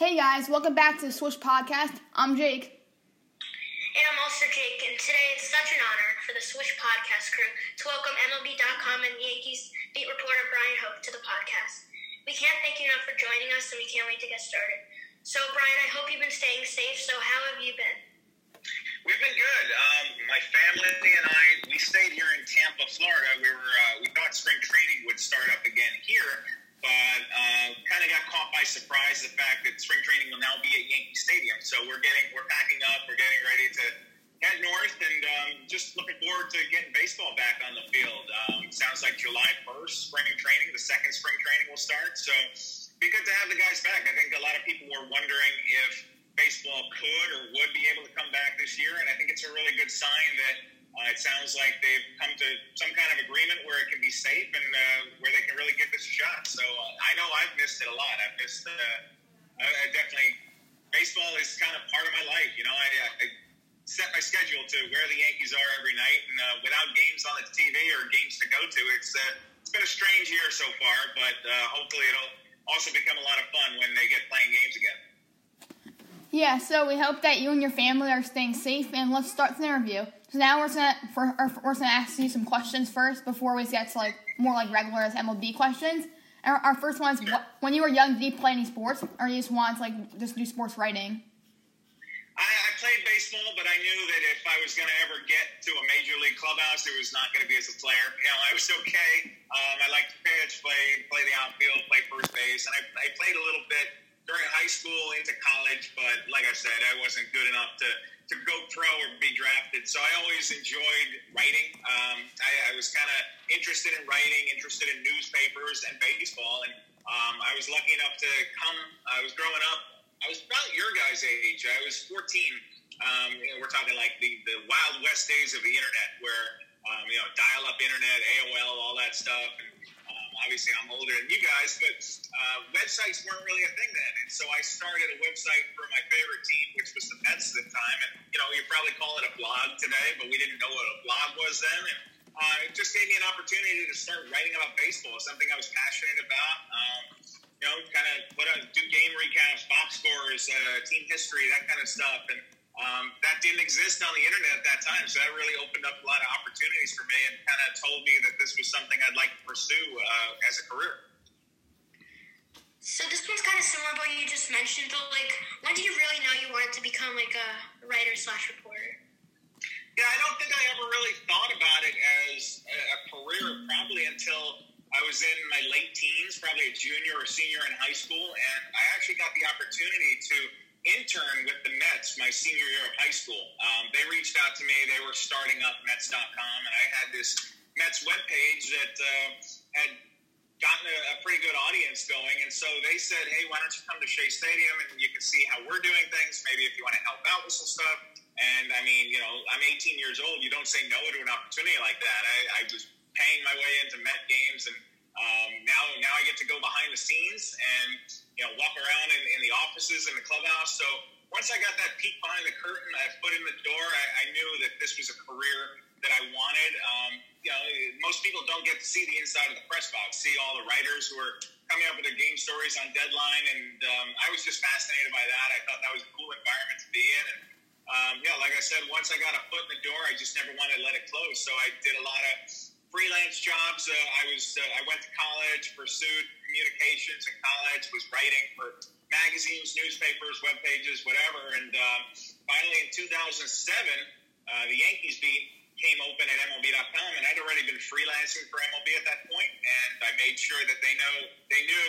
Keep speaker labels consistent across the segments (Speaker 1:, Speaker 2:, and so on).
Speaker 1: Hey guys, welcome back to the Swish Podcast. I'm Jake.
Speaker 2: And I'm also Jake, and today it's such an honor for the Swish Podcast crew to welcome MLB.com and Yankees beat reporter Bryan Hoch to the podcast. We can't thank you enough for joining us, and we can't wait to get started. So, Bryan, I hope you've been staying safe. So, how have you been?
Speaker 3: We've been good. Um, my family and I, we stayed here in Tampa, Florida. We were, uh, we thought spring training would start up again here, but uh, kind of got caught by surprise the fact that spring training will now be at Yankee Stadium. So we're getting, we're packing up, we're getting ready to head north, and um, just looking forward to getting baseball back on the field. Um, sounds like July 1st, spring training, the second spring training will start. So be good to have the guys back. I think a lot of people were wondering if baseball could or would be able to come back this year, and I think it's a really good sign that uh, it sounds like they've come to some kind of agreement where it can be safe and uh, where they can really give this shot. So uh, I know I've missed it a lot. I've missed. Uh, I, I definitely baseball is kind of part of my life. You know, I, I set my schedule to where the Yankees are every night, and uh, without games on the TV or games to go to, it's uh, it's been a strange year so far. But uh, hopefully, it'll also become a lot of fun when they get playing games again.
Speaker 1: Yeah, so we hope that you and your family are staying safe, and let's start the interview. So now we're gonna for we're gonna ask you some questions first before we get to like more like regular as MLB questions. And our, our first one is: what, when you were young, did you play any sports, or you just want to like just do sports writing?
Speaker 3: I, I played baseball, but I knew that if I was going to ever get to a major league clubhouse, it was not going to be as a player. You know, I was okay. Um, I liked to pitch, play play the outfield, play first base, and I, I played a little bit during high school into college. But like I said, I wasn't good enough to to go pro or be drafted. So I always enjoyed writing. Um, I, I was kind of interested in writing, interested in newspapers and baseball, and um, I was lucky enough to come. I was growing up. I was about your guys' age. I was 14. Um, you know, we're talking like the, the wild west days of the internet, where um, you know dial-up internet, AOL, all that stuff, and obviously I'm older than you guys, but uh, websites weren't really a thing then. And so I started a website for my favorite team, which was the Mets at the time. And, you know, you probably call it a blog today, but we didn't know what a blog was then. And uh, it just gave me an opportunity to start writing about baseball, something I was passionate about. Um, you know, kind of put a, do game recaps, box scores, uh, team history, that kind of stuff. And um, that didn't exist on the internet at that time, so that really opened up a lot of opportunities for me and kind of told me that this was something I'd like to pursue uh, as a career.
Speaker 2: So this one's kind of similar to what you just mentioned, but like, when did you really know you wanted to become like a writer slash reporter?
Speaker 3: Yeah, I don't think I ever really thought about it as a, a career, probably until I was in my late teens, probably a junior or senior in high school, and I actually got the opportunity to intern with the Mets my senior year of high school. Um, they reached out to me. They were starting up Mets.com, and I had this Mets webpage that uh, had gotten a, a, pretty good audience going. And so they said, hey, why don't you come to Shea Stadium and you can see how we're doing things. Maybe if you want to help out with some stuff. And I mean, you know, I'm 18 years old. You don't say no to an opportunity like that. I, I was paying my way into Met games and um, now, now I get to go behind the scenes and you know walk around in, in the offices in the clubhouse. So once I got that peek behind the curtain, I foot in the door, I, I knew that this was a career that I wanted. Um, you know, most people don't get to see the inside of the press box, see all the writers who are coming up with their game stories on deadline, and um, I was just fascinated by that. I thought that was a cool environment to be in, and um, yeah, like I said, once I got a foot in the door, I just never wanted to let it close. So I did a lot of freelance jobs. Uh, I was uh, I went to college, pursued communications in college, was writing for magazines, newspapers, web pages, whatever. And um, finally, in 2007, uh, the Yankees beat came open at MLB.com, and I'd already been freelancing for MLB at that point, and I made sure that they know they knew.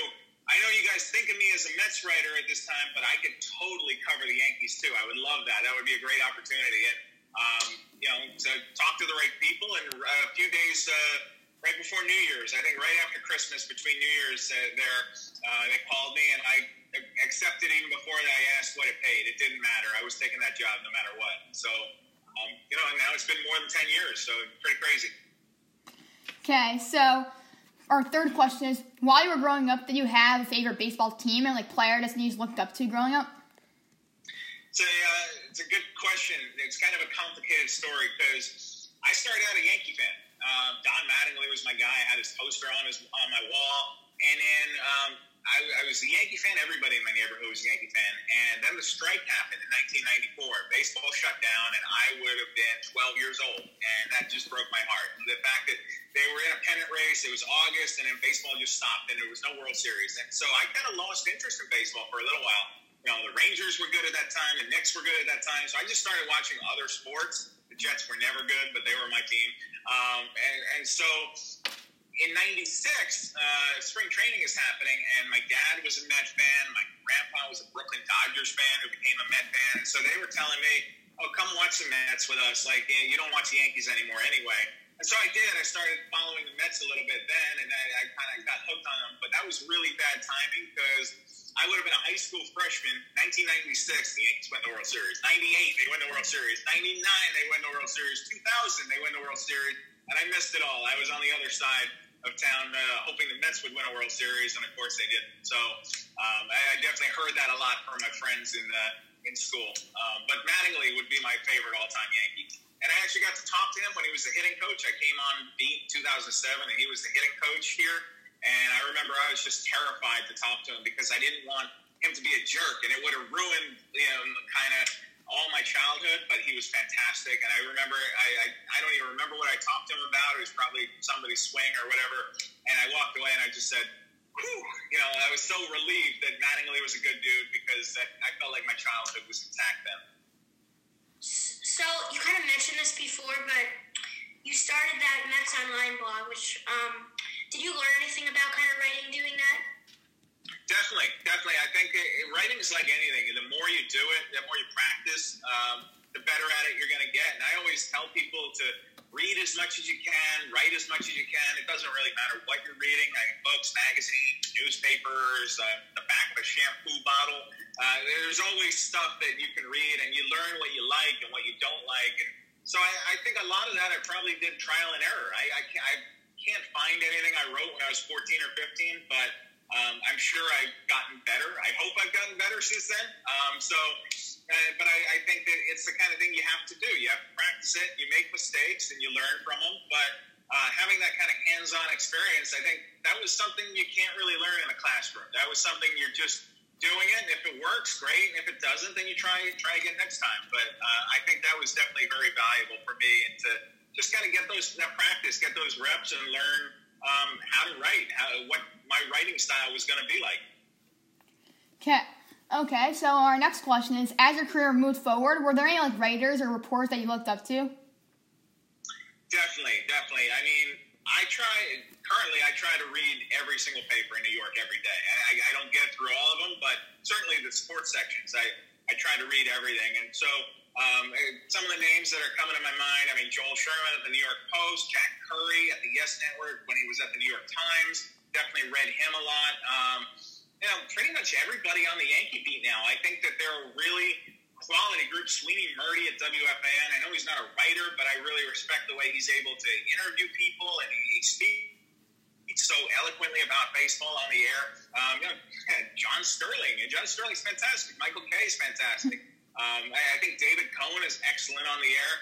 Speaker 3: I know you guys think of me as a Mets writer at this time, but I could totally cover the Yankees too. I would love that. That would be a great opportunity. And um, you know, to talk to the right people. And uh, a few days uh, right before New Year's, I think right after Christmas, between New Year's, uh, there uh, they called me, and I accepted even before I asked what it paid. It didn't matter. I was taking that job no matter what. So, um, you know, and now it's been more than ten years, so pretty crazy.
Speaker 1: Okay, so our third question is: While you were growing up, did you have a favorite baseball team and like player that you looked up to growing up?
Speaker 3: It's a, uh, it's a good question. It's kind of a complicated story because I started out a Yankee fan. Uh, Don Mattingly was my guy. I had his poster on his on my wall, and then um, I, I was a Yankee fan. Everybody in my neighborhood was a Yankee fan. And then the strike happened in 1994. Baseball shut down, and I would have been 12 years old. And that just broke my heart. The fact that they were in a pennant race, it was August, and then baseball just stopped, and there was no World Series. And so I kind of lost interest in baseball for a little while. You know, the Rangers were good at that time, the Knicks were good at that time. So I just started watching other sports. The Jets were never good, but they were my team. Um, and, and so in '96, uh, spring training is happening, and my dad was a Met fan. My grandpa was a Brooklyn Dodgers fan who became a Met fan. So they were telling me, "Oh, come watch the Mets with us. Like you don't watch the Yankees anymore anyway." And so I did. I started following the Mets a little bit then, and I, I kind of got hooked on them. But that was really bad timing because I would have been a high school freshman. 1996, the Yankees win the World Series. 98, they win the World Series. 99, they win the World Series. 2000, they win the World Series. And I missed it all. I was on the other side of town, uh, hoping the Mets would win a World Series, and of course they didn't. So um, I, I, definitely heard that a lot from my friends in uh, in school. Um, but Mattingly would be my favorite all-time Yankee. And I actually got to talk to him when he was the hitting coach. I came on beat 2007, and he was the hitting coach here. And I remember I was just terrified to talk to him because I didn't want him to be a jerk, and it would have ruined you know, kind of all my childhood, but he was fantastic. And I remember, I, I, I, don't even remember what I talked to him about. It was probably somebody's swing or whatever. And I walked away and I just said, Whew, you know, I was so relieved that Mattingly was a good dude because I felt like my childhood was intact then.
Speaker 2: So you kind of mentioned this before, but you started that Mets Online blog, which um, did you learn anything about kind of writing doing that?
Speaker 3: Definitely, definitely. I think it, writing is like anything. The more you do it, the more you practice, um, the better at it you're going to get. And I always tell people to read as much as you can, write as much as you can. It doesn't really matter what you're reading. I mean, books, magazines, newspapers, uh, the back of a shampoo bottle. Uh, there's always stuff that you can read, and you learn what you like and what you don't like. And so I, I think a lot of that I probably did trial and error. I, I, can't, I can't find anything I wrote when I was 14 or 15, but um, I'm sure I've gotten better. I hope I've gotten better since then. Um, so, uh, but I, I, think that it's the kind of thing you have to do. You have to practice it. You make mistakes and you learn from them. But uh, having that kind of hands-on experience, I think that was something you can't really learn in a classroom. That was something you're just doing it. And if it works, great. And if it doesn't, then you try try again next time. But uh, I think that was definitely very valuable for me, and to just kind of get those that practice, get those reps, and learn um, how to write, how what my writing style was going to be like.
Speaker 1: Okay. Okay, so our next question is: As your career moved forward, were there any like writers or reporters that you looked up to?
Speaker 3: Definitely, definitely. I mean, I try currently. I try to read every single paper in New York every day. I, I don't get through all of them, but certainly the sports sections. I I try to read everything, and so um, some of the names that are coming to my mind. I mean, Joel Sherman at the New York Post, Jack Curry at the Yes Network when he was at the New York Times definitely read him a lot. Um, you know, pretty much everybody on the Yankee beat now. I think that they're a really quality group. Sweeny Murti at WFAN. I know he's not a writer, but I really respect the way he's able to interview people and he speaks so eloquently about baseball on the air. Um, you know, John Sterling, and John Sterling's fantastic. Michael Kay is fantastic. Um, I, I, think David Cone is excellent on the air.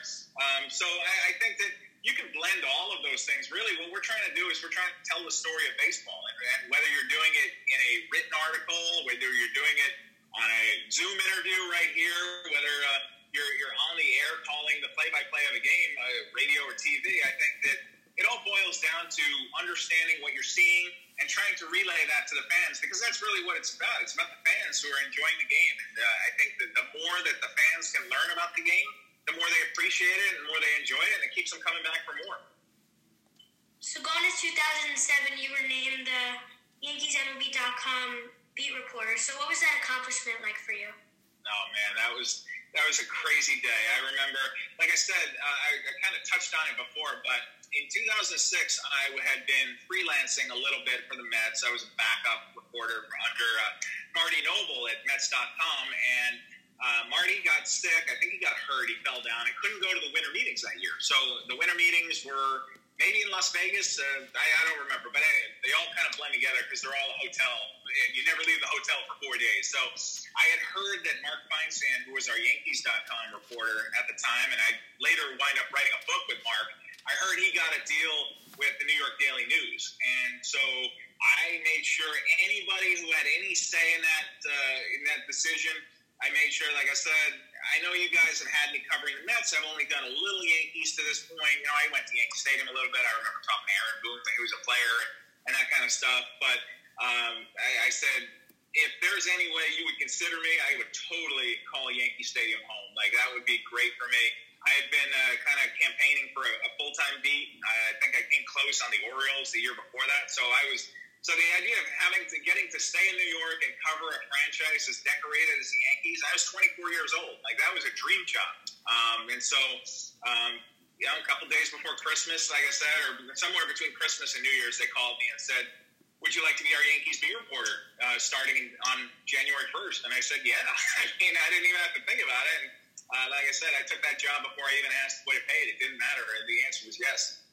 Speaker 3: Um, so I, I think that you can blend all of those things. Really, what we're trying to do is we're trying to tell the story of baseball, and, whether you're doing it in a written article, whether you're doing it on a Zoom interview right here, whether uh, you're you're on the air calling the play-by-play of a game, uh, radio or TV, I think that it all boils down to understanding what you're seeing and trying to relay that to the fans because that's really what it's about. It's about the fans who are enjoying the game, and uh, I think that the more that the fans can learn about the game the more they appreciate it and the more they enjoy it, and it keeps them coming back for more.
Speaker 2: So going to 2007, you were named the Yankees YankeesMLB.com beat reporter. So what was that accomplishment like for you?
Speaker 3: Oh man, that was that was a crazy day. I remember, like I said, uh, I, I kind of touched on it before, but in 2006, I had been freelancing a little bit for the Mets. I was a backup reporter under uh, Marty Noble at Mets.com, and uh, Marty got sick. I think he got hurt. He fell down. I couldn't go to the winter meetings that year. So the winter meetings were maybe in Las Vegas. Uh, I, I, don't remember, but anyway, they all kind of blend together because they're all a hotel. You never leave the hotel for four days. So I had heard that Mark Feinsand, who was our Yankees.com reporter at the time, and I later wind up writing a book with Mark. I heard he got a deal with the New York Daily News, and so I made sure anybody who had any say in that uh, in that decision, I made sure, like I said, I know you guys have had me covering the Mets. I've only done a little Yankees to this point. You know, I went to Yankee Stadium a little bit. I remember talking to Aaron Boone, he was a player, and, and that kind of stuff. But um, I, I said, if there's any way you would consider me, I would totally call Yankee Stadium home. Like that would be great for me. I had been uh, kind of campaigning for a, a full time beat. I think I came close on the Orioles the year before that, so I was so the idea of having to getting to stay in New York and cover a franchise as decorated as the Yankees, I was 24 years old. Like that was a dream job. Um, and so, um, you know, a couple days before Christmas, like I said, or somewhere between Christmas and New Year's, they called me and said, "Would you like to be our Yankees beat reporter uh, starting on January 1st?" And I said, "Yeah." I mean, I didn't even have to think about it. And, uh, like I said, I took that job before I even asked what it paid. It didn't matter. The answer was yes.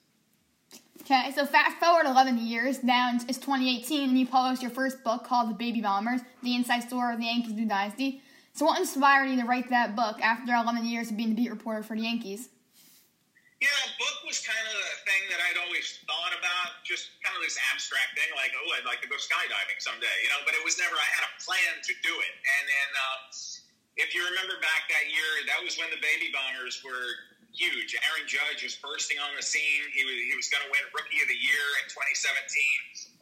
Speaker 1: Okay, so fast forward 11 years, now it's 2018, and you published your first book called The Baby Bombers The Inside Story of the Yankees New Dynasty. So, what inspired you to write that book after 11 years of being the beat reporter for the Yankees?
Speaker 3: Yeah, a book was kind of a thing that I'd always thought about, just kind of this abstract thing, like, oh, I'd like to go skydiving someday, you know, but it was never, I had a plan to do it. And then, uh, if you remember back that year, that was when the Baby Bombers were huge. Aaron Judge was bursting on the scene. He was he was going to win Rookie of the Year in 2017.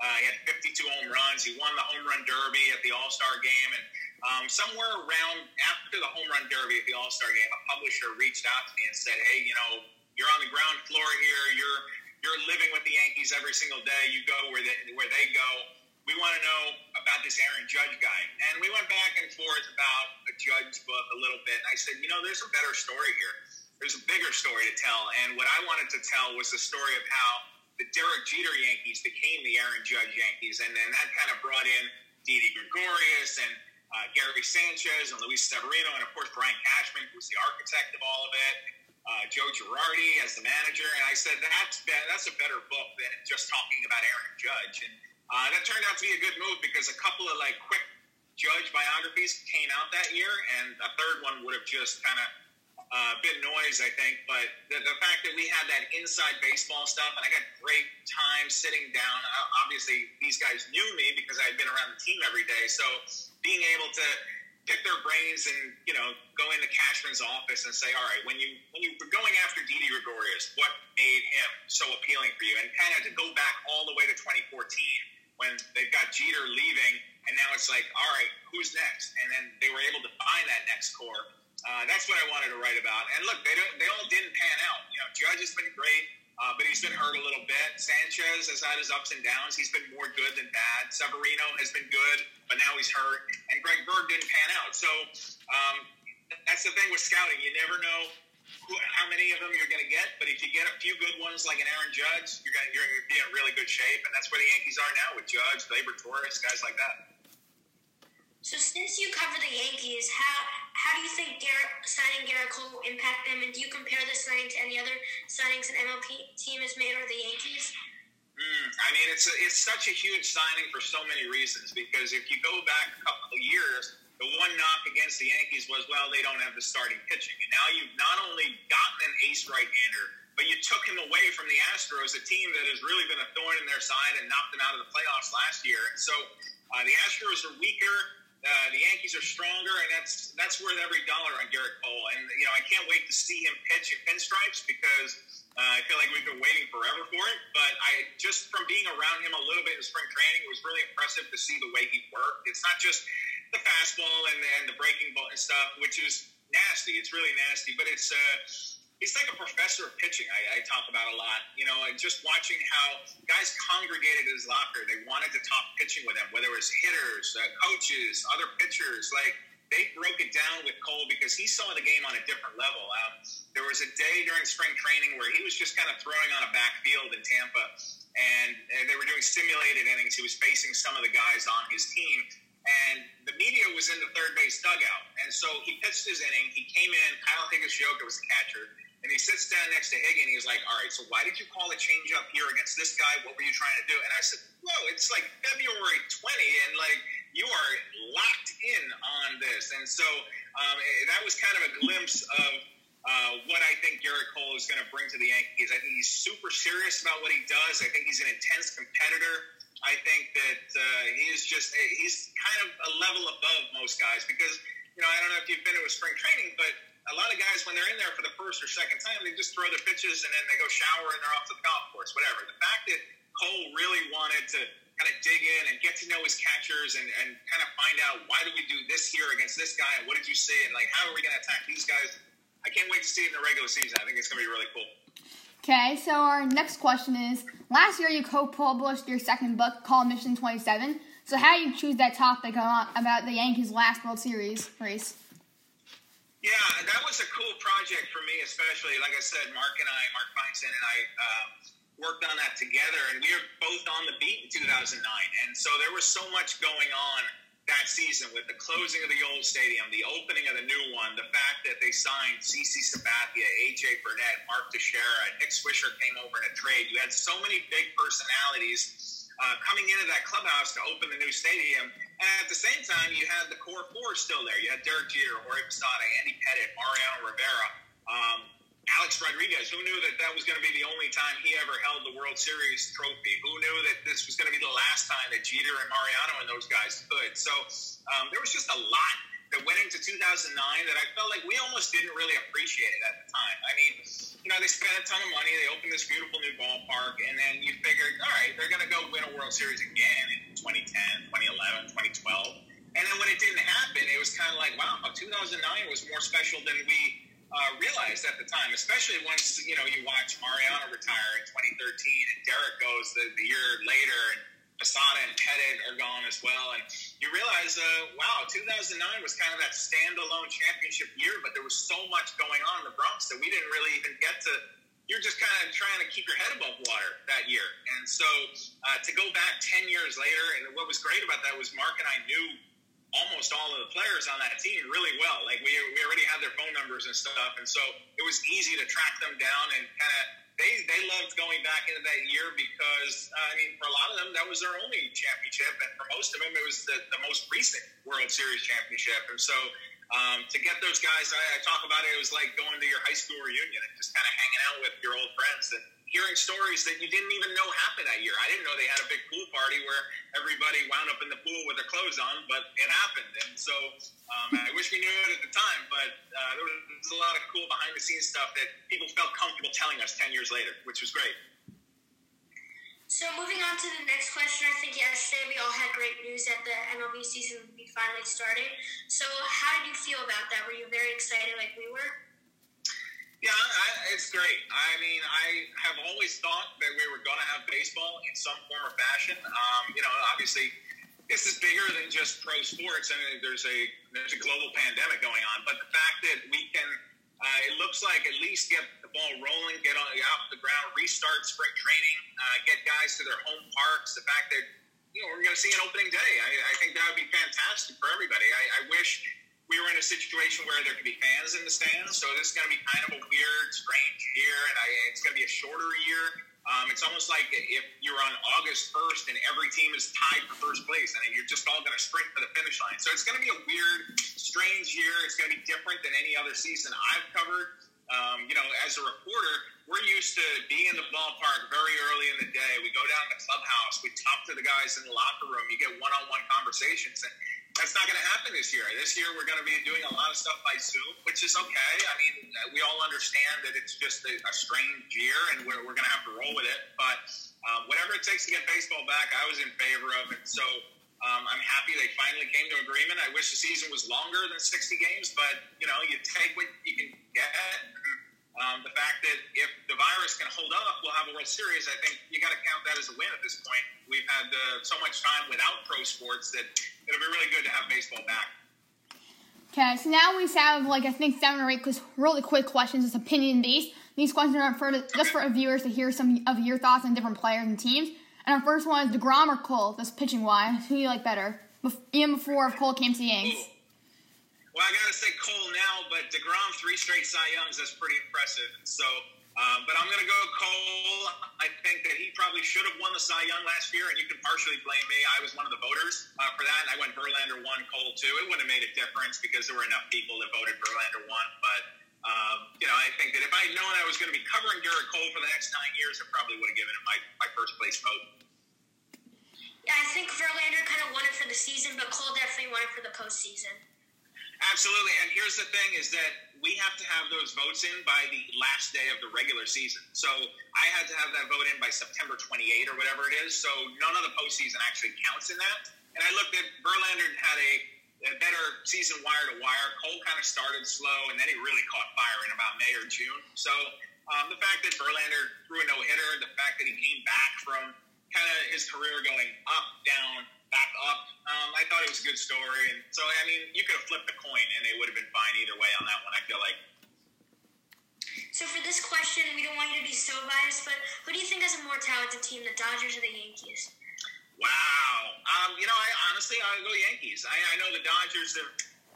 Speaker 3: Uh, he had 52 home runs. He won the home run derby at the All Star game, and um, somewhere around after the home run derby at the All Star game, a publisher reached out to me and said, "Hey, you know, you're on the ground floor here. You're you're living with the Yankees every single day. You go where they where they go." we want to know about this Aaron Judge guy. And we went back and forth about a Judge book a little bit. And I said, you know, there's a better story here there's a bigger story to tell. And what I wanted to tell was the story of how the Derek Jeter Yankees became the Aaron Judge Yankees. And then that kind of brought in Didi Gregorius and uh, Gary Sanchez and Luis Severino, and of course Brian Cashman, who was the architect of all of it. Uh, Joe Girardi as the manager, and I said that's that's a better book than just talking about Aaron Judge, and uh, that turned out to be a good move because a couple of like quick Judge biographies came out that year, and a third one would have just kind of uh, bit of noise, I think. But the, the, fact that we had that inside baseball stuff, and I got great time sitting down. Uh, obviously, these guys knew me because I had been around the team every day. So being able to pick their brains and you know go into Cashman's office and say, all right, when you when you were going after Didi Gregorius, what made him so appealing for you? And kind of to go back all the way to 2014 when they've got Jeter leaving, and now it's like, all right, who's next? And then they were able to find that next core. Uh, that's what I wanted to write about. And look, they they all didn't pan out. You know, Judge has been great, uh, but he's been hurt a little bit. Sanchez has had his ups and downs. He's been more good than bad. Severino has been good, but now he's hurt. And Greg Bird didn't pan out. So um, that's the thing with scouting. You never know who, how many of them you're going to get, but if you get a few good ones like an Aaron Judge, you're going to be in really good shape. And that's where the Yankees are now with Judge, Gleyber Torres, guys like that.
Speaker 2: So since you cover the Yankees, how how do you think Gerrit, signing Gerrit Cole will impact them? And do you compare this signing to any other signings an MLB team has made or the Yankees?
Speaker 3: Mm, I mean, it's a, it's such a huge signing for so many reasons. Because if you go back a couple of years, the one knock against the Yankees was, well, they don't have the starting pitching. And now you've not only gotten an ace right-hander, but you took him away from the Astros, a team that has really been a thorn in their side and knocked them out of the playoffs last year. So uh, the Astros are weaker. Uh, the Yankees are stronger, and that's that's worth every dollar on Gerrit Cole. And you know, I can't wait to see him pitch in pinstripes because uh, I feel like we've been waiting forever for it. But I just from being around him a little bit in spring training, it was really impressive to see the way he worked. It's not just the fastball and, and the breaking ball and stuff, which is nasty. It's really nasty, but it's. Uh, he's like a professor of pitching. I, I, talk about a lot. You know, and just watching how guys congregated in his locker. They wanted to talk pitching with him, whether it was hitters, uh, coaches, other pitchers. Like they broke it down with Cole because he saw the game on a different level. Um, there was a day during spring training where he was just kind of throwing on a backfield in Tampa, and, and they were doing simulated innings. He was facing some of the guys on his team. And the media was in the third base dugout. And so he pitched his inning. He came in. Kyle Higashioka was the catcher and he sits down next to Higgin. He's like, "All right, so why did you call a change up here against this guy? What were you trying to do?" And I said, "Whoa, it's like February 20, and like you are locked in on this." And so um, eh, that was kind of a glimpse of uh, what I think Gerrit Cole is going to bring to the Yankees. I think he's super serious about what he does. I think he's an intense competitor. I think that uh, he is just he's kind of a level above most guys because you know I don't know if you've been to a spring training, but a lot of guys when they're in there for the first or second time, they just throw their pitches and then they go shower and they're off to the golf course, whatever. The fact that Cole really wanted to kind of dig in and get to know his catchers and, and kind of find out why do we do this here against this guy and what did you see and like how are we going to attack these guys? I can't wait to see it in the regular season. I think it's going to be really cool.
Speaker 1: Okay, so our next question is Last year you co published your second book called Mission 27. So, how do you choose that topic about the Yankees' last World Series race?
Speaker 3: Yeah, that was a cool project for me, especially. Like I said, Mark and I, Mark Feinsand and I, uh, worked on that together, and we were both on the beat in 2009. And so there was so much going on that season with the closing of the old stadium, the opening of the new one, the fact that they signed CC Sabathia, AJ Burnett, Mark Teixeira, Nick Swisher came over in a trade. You had so many big personalities uh, coming into that clubhouse to open the new stadium. At the same time, you had the core four still there. You had Derek Jeter, Jorge Posada, Andy Pettitte, Mariano Rivera. Um, Alex Rodriguez, who knew that that was going to be the only time he ever held the World Series trophy? Who knew that this was going to be the last time that Jeter and Mariano and those guys could? So um, there was just a lot that went into 2009 that I felt like we almost didn't really appreciate it at the time. I mean, you know, they spent a ton of money, they opened this beautiful new ballpark, and then you figured, all right, they're going to go win a World Series again in 2010, 2011, 2012. And then when it didn't happen, it was kind of like, wow, 2009 was more special than we uh, realized at the time, especially once you know you watch Mariano retire in 2013 and Derek goes the, the year later and Posada and Pettitte are gone as well, and you realize, uh, wow, 2009 was kind of that standalone championship year, but there was so much going on in the Bronx that we didn't really even get to. You're just kind of trying to keep your head above water that year, and so uh, to go back 10 years later, and what was great about that was Mark and I knew almost all of the players on that team really well. Like we, we already had their phone numbers and stuff, and so it was easy to track them down and kind of they they loved going back into that year because uh, I mean for a lot of them that was their only championship, and for most of them it was the, the most recent World Series championship, and so. Um, to get those guys, I, I talk about it. It was like going to your high school reunion and just kind of hanging out with your old friends. And hearing stories that you didn't even know happened that year. I didn't know they had a big pool party where everybody wound up in the pool with their clothes on, but it happened. And so um, I wish we knew it at the time, but uh, there was a lot of cool behind the scenes stuff that people felt comfortable telling us 10 years later, which was great.
Speaker 2: So moving on to the next question, I think yesterday we all had great news that the MLB season would be finally starting. So how did you feel about that? Were you very excited like we were?
Speaker 3: Yeah, I, it's great. I mean, I have always thought that we were going to have baseball in some form or fashion. Um, you know, obviously, this is bigger than just pro sports. I mean, there's a there's a global pandemic going on, but the fact that we can, uh, it looks like at least get the ball rolling, get on out the ground, restart spring training, uh, get guys to their home parks. The fact that you know we're going to see an opening day, I, I think that would be fantastic for everybody. I, I wish we were in a situation where there could be fans in the stands, so this is going to be kind of a weird, strange year, and I, it's going to be a shorter year. Um, it's almost like if you're on August 1st and every team is tied for first place, and you're just all going to sprint for the finish line. So it's going to be a weird, strange year. It's going to be different than any other season I've covered. Um, you know, as a reporter, we're used to being in the ballpark very early in the day. We go down to the clubhouse, we talk to the guys in the locker room, you get one-on-one conversations, and that's not going to happen this year. This year, we're going to be doing a lot of stuff by Zoom, which is okay. I mean, we all understand that it's just a, a strange year, and we're, we're going to have to roll with it. But um, whatever it takes to get baseball back, I was in favor of it. So um, I'm happy they finally came to agreement. I wish the season was longer than 60 games, but you know, you take what you can get. Um, the fact that if the virus can hold up, we'll have a World Series. I think you got to count that as a win at this point. We've had uh, so much time without pro sports that it'll be really good to have baseball back.
Speaker 1: Okay, so now we have like I think seven or eight really quick questions. It's opinion based. These questions are for just for viewers to hear some of your thoughts on different players and teams. And our first one is Degrom or Cole. This pitching wise, who do you like better? Even before Cole came to the Yankees.
Speaker 3: Well, I got to say Cole now, but DeGrom, three straight Cy Youngs, that's pretty impressive. So, um, but I'm going to go Cole. I think that he probably should have won the Cy Young last year, and you can partially blame me. I was one of the voters uh, for that, and I went Verlander one, Cole two. It wouldn't have made a difference because there were enough people that voted Verlander one. But um, you know, I think that if I had known I was going to be covering Gerrit Cole for the next nine years, I probably would have given him my, my first place vote.
Speaker 2: Yeah, I think Verlander kind of won it for the season, but Cole definitely won it for the postseason.
Speaker 3: Absolutely, and here's the thing: is that we have to have those votes in by the last day of the regular season. So I had to have that vote in by September 28 or whatever it is. So none of the postseason actually counts in that. And I looked at Verlander had a, a better season wire to wire. Cole kind of started slow, and then he really caught fire in about May or June. So um, the fact that Verlander threw a no hitter, the fact that he came back from kind of his career going up, down, I thought it was a good story, and so I mean, you could have flipped the coin, and it would have been fine either way on that one. I feel like.
Speaker 2: So for this question, we don't want you to be so biased, but who do you think has a more talented team, the Dodgers or the Yankees?
Speaker 3: Wow. Um, you know, I honestly I go Yankees. I, I know the Dodgers are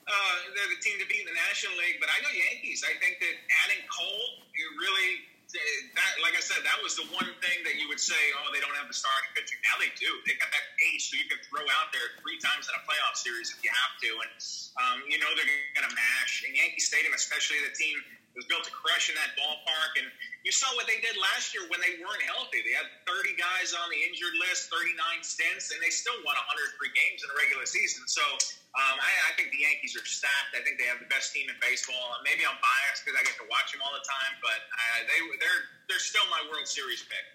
Speaker 3: uh, they're the team to beat in the National League, but I go Yankees. I think that adding Cole, you really that, like I said, that was the one thing that you would say, oh, they don't have the starting pitching. Now they do. They've got that ace who you can throw out there three times in a playoff series if you have to. And, um, you know, they're going to mash. In Yankee Stadium, especially the team was built to crush in that ballpark. And you saw what they did last year when they weren't healthy. They had 30 guys on the injured list, 39 stints, and they still won 103 games in the regular season. So um, I, I think the Yankees are stacked. I think they have the best team in baseball. Maybe I'm biased because I get to watch them all the time, but uh, they they're they're still my World Series pick.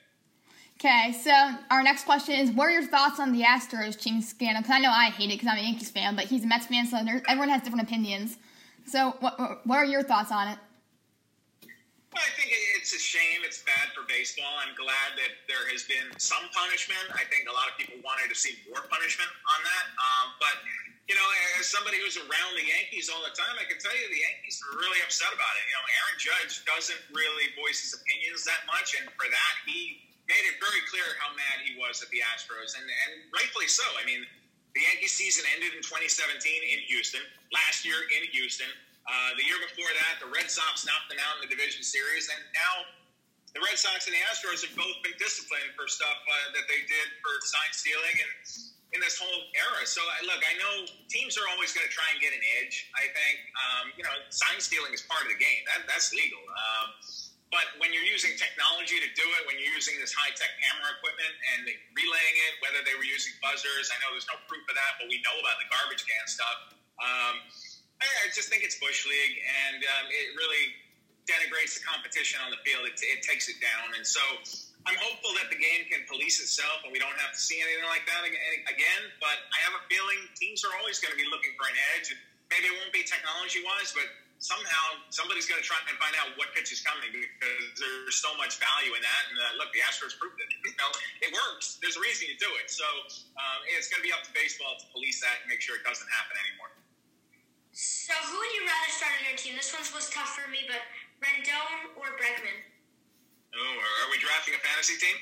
Speaker 1: Okay, so our next question is: What are your thoughts on the Astros cheating scandal? Because I know I hate it because I'm a Yankees fan, but he's a Mets fan, so everyone has different opinions. So, what what are your thoughts on it?
Speaker 3: Well, I think it's a shame. It's bad for baseball. I'm glad that there has been some punishment. I think a lot of people wanted to see more punishment on that. Um, but you know, as somebody who's around the Yankees all the time, I can tell you the Yankees are really upset about it. You know, Aaron Judge doesn't really voice his opinions that much, and for that, he made it very clear how mad he was at the Astros, and, and rightfully so. I mean, the Yankee season ended in 2017 in Houston, last year in Houston. Uh, the year before that, the Red Sox knocked them out in the division series, and now the Red Sox and the Astros have both been disciplined for stuff uh, that they did for sign stealing and in this whole era. So, look, I know teams are always going to try and get an edge. I think, um, you know, sign stealing is part of the game. That, that's legal. Um, but when you're using technology to do it, when you're using this high tech camera equipment and relaying it, whether they were using buzzers, I know there's no proof of that, but we know about the garbage can stuff. Um, I, just think it's bush league, and um, it really denigrates the competition on the field. It, it takes it down, and so I'm hopeful that the game can police itself and we don't have to see anything like that again. But I have a feeling teams are always going to be looking for an edge. And maybe it won't be technology wise, but somehow somebody's going to try and find out what pitch is coming because there's so much value in that. And uh, look, the Astros proved it. You know, it works. There's a reason you do it. So um, it's going to be up to baseball to police that and make sure it doesn't happen anymore.
Speaker 2: So who would you rather start on your team? This one was tough for me, but Rendon or Bregman?
Speaker 3: Oh, are we drafting a fantasy team?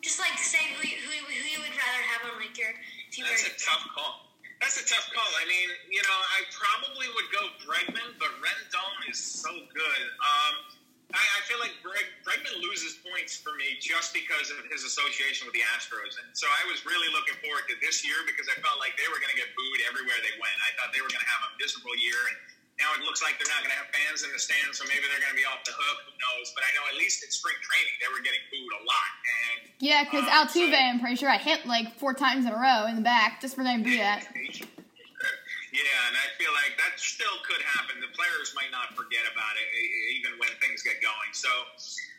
Speaker 2: Just like say who you, who, who you would rather have on like your.
Speaker 3: That's a tough call. That's a tough call. I mean, you know, I probably would go Bregman, but Rendon is so good. Um, I, I feel like Breg, Bregman loses points for me just because of his association with the Astros, and so I was really looking forward to this year because I felt like they were going to get booed everywhere they went. I thought they were going to have a miserable year, and now it looks like they're not going to have fans in the stands, so maybe they're going to be off the hook. Who knows? But I know at least in spring training they were getting booed a lot. And
Speaker 1: yeah, because um, Altuve, so, I'm pretty sure I hit like four times in a row in the back just for them to do that.
Speaker 3: Yeah, and I feel like that still could happen. The players might not forget about it even when things get going. So.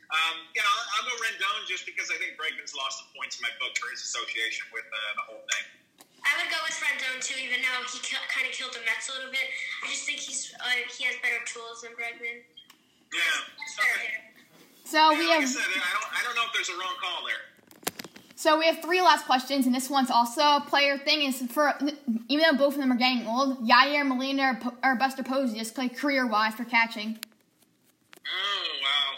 Speaker 3: Um, you know, I'll, I'll go Rendon just because I think Bregman's lost the points in my book for his association with uh, the whole thing.
Speaker 2: I would go with Rendon too, even though he kind of killed the Mets a little bit. I just think he's uh, he has better tools than Bregman.
Speaker 3: Yeah. Okay.
Speaker 1: So
Speaker 3: yeah,
Speaker 1: we
Speaker 3: like
Speaker 1: have.
Speaker 3: I, said, I don't. I don't know if there's a wrong call there.
Speaker 1: So we have three last questions, and this one's also a player thing. Is for even though both of them are getting old, Yadier Molina or, or Buster Posey just play career wise for catching.
Speaker 3: Oh wow,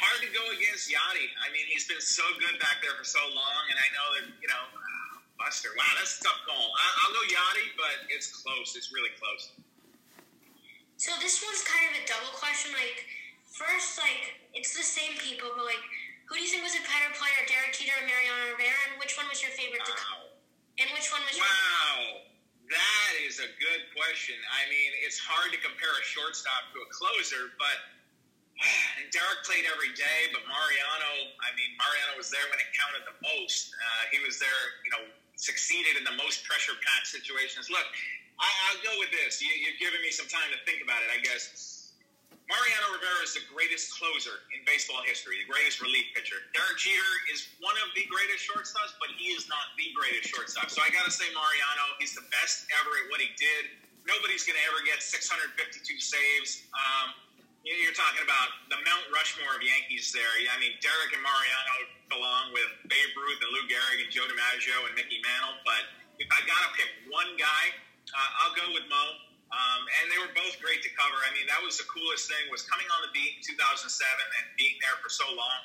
Speaker 3: hard to go against Yadi. I mean, he's been so good back there for so long, and I know that you know Buster. Wow, that's a tough call. I, will go Yadi, but it's close. It's really close.
Speaker 2: So this one's kind of a double question. Like, first, like, it's the same people, but like, who do you think was a better player, Derek Jeter or Mariano Rivera? And which one was your favorite? Wow. To, and which one was?
Speaker 3: Wow. That is a good question. I mean, it's hard to compare a shortstop to a closer, but and Derek played every day, but Mariano, I mean, Mariano was there when it counted the most. Uh, he was there, you know, succeeded in the most pressure packed situations. Look, I, will go with this. You, you've given me some time to think about it, I guess. Mariano Rivera is the greatest closer in baseball history, the greatest relief pitcher. Derek Jeter is one of the greatest shortstops, but he is not the greatest shortstop. So I got to say, Mariano, he's the best ever at what he did. Nobody's going to ever get 652 saves. Um, you're talking about the Mount Rushmore of Yankees there. I mean, Derek and Mariano belong with Babe Ruth and Lou Gehrig and Joe DiMaggio and Mickey Mantle. But if I got to pick one guy, uh, I'll go with Mo. Um, and they were both great to cover. I mean, that was the coolest thing was coming on the beat in 2007 and being there for so long.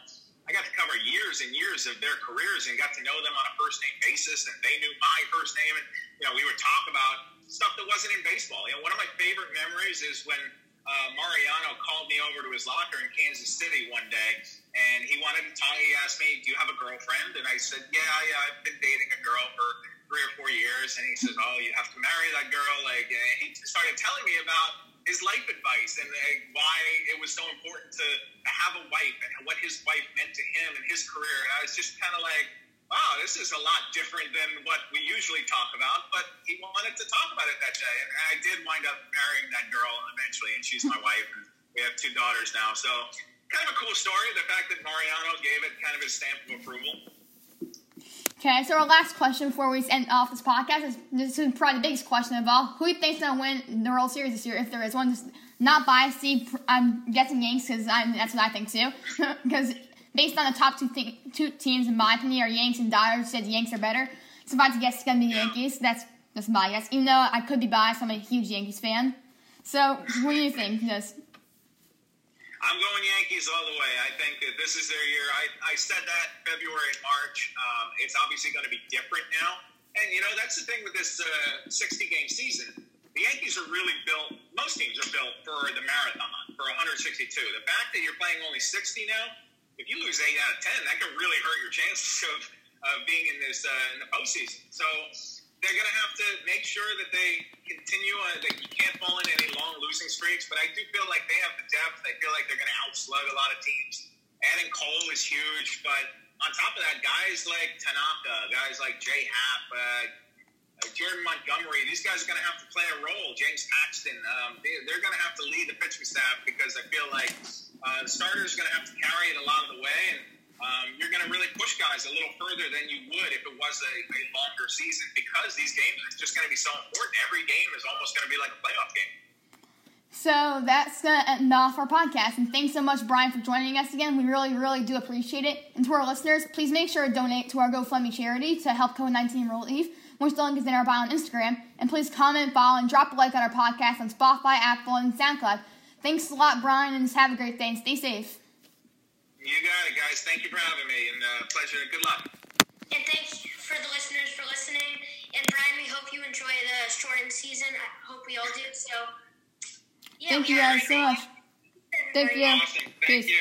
Speaker 3: I got to cover years and years of their careers and got to know them on a first name basis, and they knew my first name. And you know, we would talk about stuff that wasn't in baseball. You know, one of my favorite memories is when uh, Mariano called me over to his locker in Kansas City one day, and he wanted to talk. He asked me, "Do you have a girlfriend?" And I said, "Yeah, yeah, I've been dating a girl for three or four years." And he says, "Oh, you have to marry that girl." Like, and he started telling me about his life advice and uh, why it was so important to, to have a wife and what his wife meant to him and his career. And I was just kind of like wow, this is a lot different than what we usually talk about. But he wanted to talk about it that day. And I did wind up marrying that girl eventually, and she's my wife. And we have two daughters now. So, kind of a cool story. The fact that Mariano gave it kind of his stamp of approval.
Speaker 1: Okay, so our last question before we end off this podcast is this is probably the biggest question of all. Who do you think's gonna win the World Series this year, if there is one? Just not biased. I'm guessing Yanks because that's what I think too. Because based on the top two, th- two teams, in my opinion, are Yanks and Dodgers. Said Yanks are better. So if I had to guess, it's gonna be the Yankees. That's that's my guess. Even though I could be biased, I'm a huge Yankees fan. So what do you think? Just
Speaker 3: I'm going Yankees all the way. I think that this is their year. I, I said that February and March. Um, it's obviously going to be different now. And, you know, that's the thing with this uh, 60 game season. The Yankees are really built, most teams are built for the marathon, for 162. The fact that you're playing only 60 now, if you lose eight out of ten, that can really hurt your chances of, of being in this uh, in the postseason. So they're going to have to make sure that they continue. That you can't fall in any long losing streaks. But I do feel like they have the depth. I feel like they're going to outslug a lot of teams. Adding Cole is huge, but on top of that, guys like Tanaka, guys like Jay Happ. Uh, uh, Jordan Montgomery, these guys are going to have to play a role. James Paxton, um, they, are going to have to lead the pitching staff because I feel like uh, the starters are going to have to carry it a lot of the way, and um, you're going to really push guys a little further than you would if it was a, a longer season because these games are just going to be so important. Every game is almost going to be like a playoff game.
Speaker 1: So that's going to end off our podcast. And thanks so much, Bryan, for joining us again. We really, really do appreciate it. And to our listeners, please make sure to donate to our GoFundMe charity to help COVID 19 relief which the link is in our bio on Instagram. And please comment, follow, and drop a like on our podcast on Spotify, Apple, and SoundCloud. Thanks a lot, Bryan, and just have a great day and stay safe.
Speaker 3: You got it, guys. Thank you for having me, and uh, pleasure. And good luck.
Speaker 2: And thanks for the listeners for listening. And Bryan, we hope you enjoy the shortened season. I hope we all do. So,
Speaker 1: yeah, thank you guys so much. Thank you.
Speaker 3: Awesome. Thank Peace. you.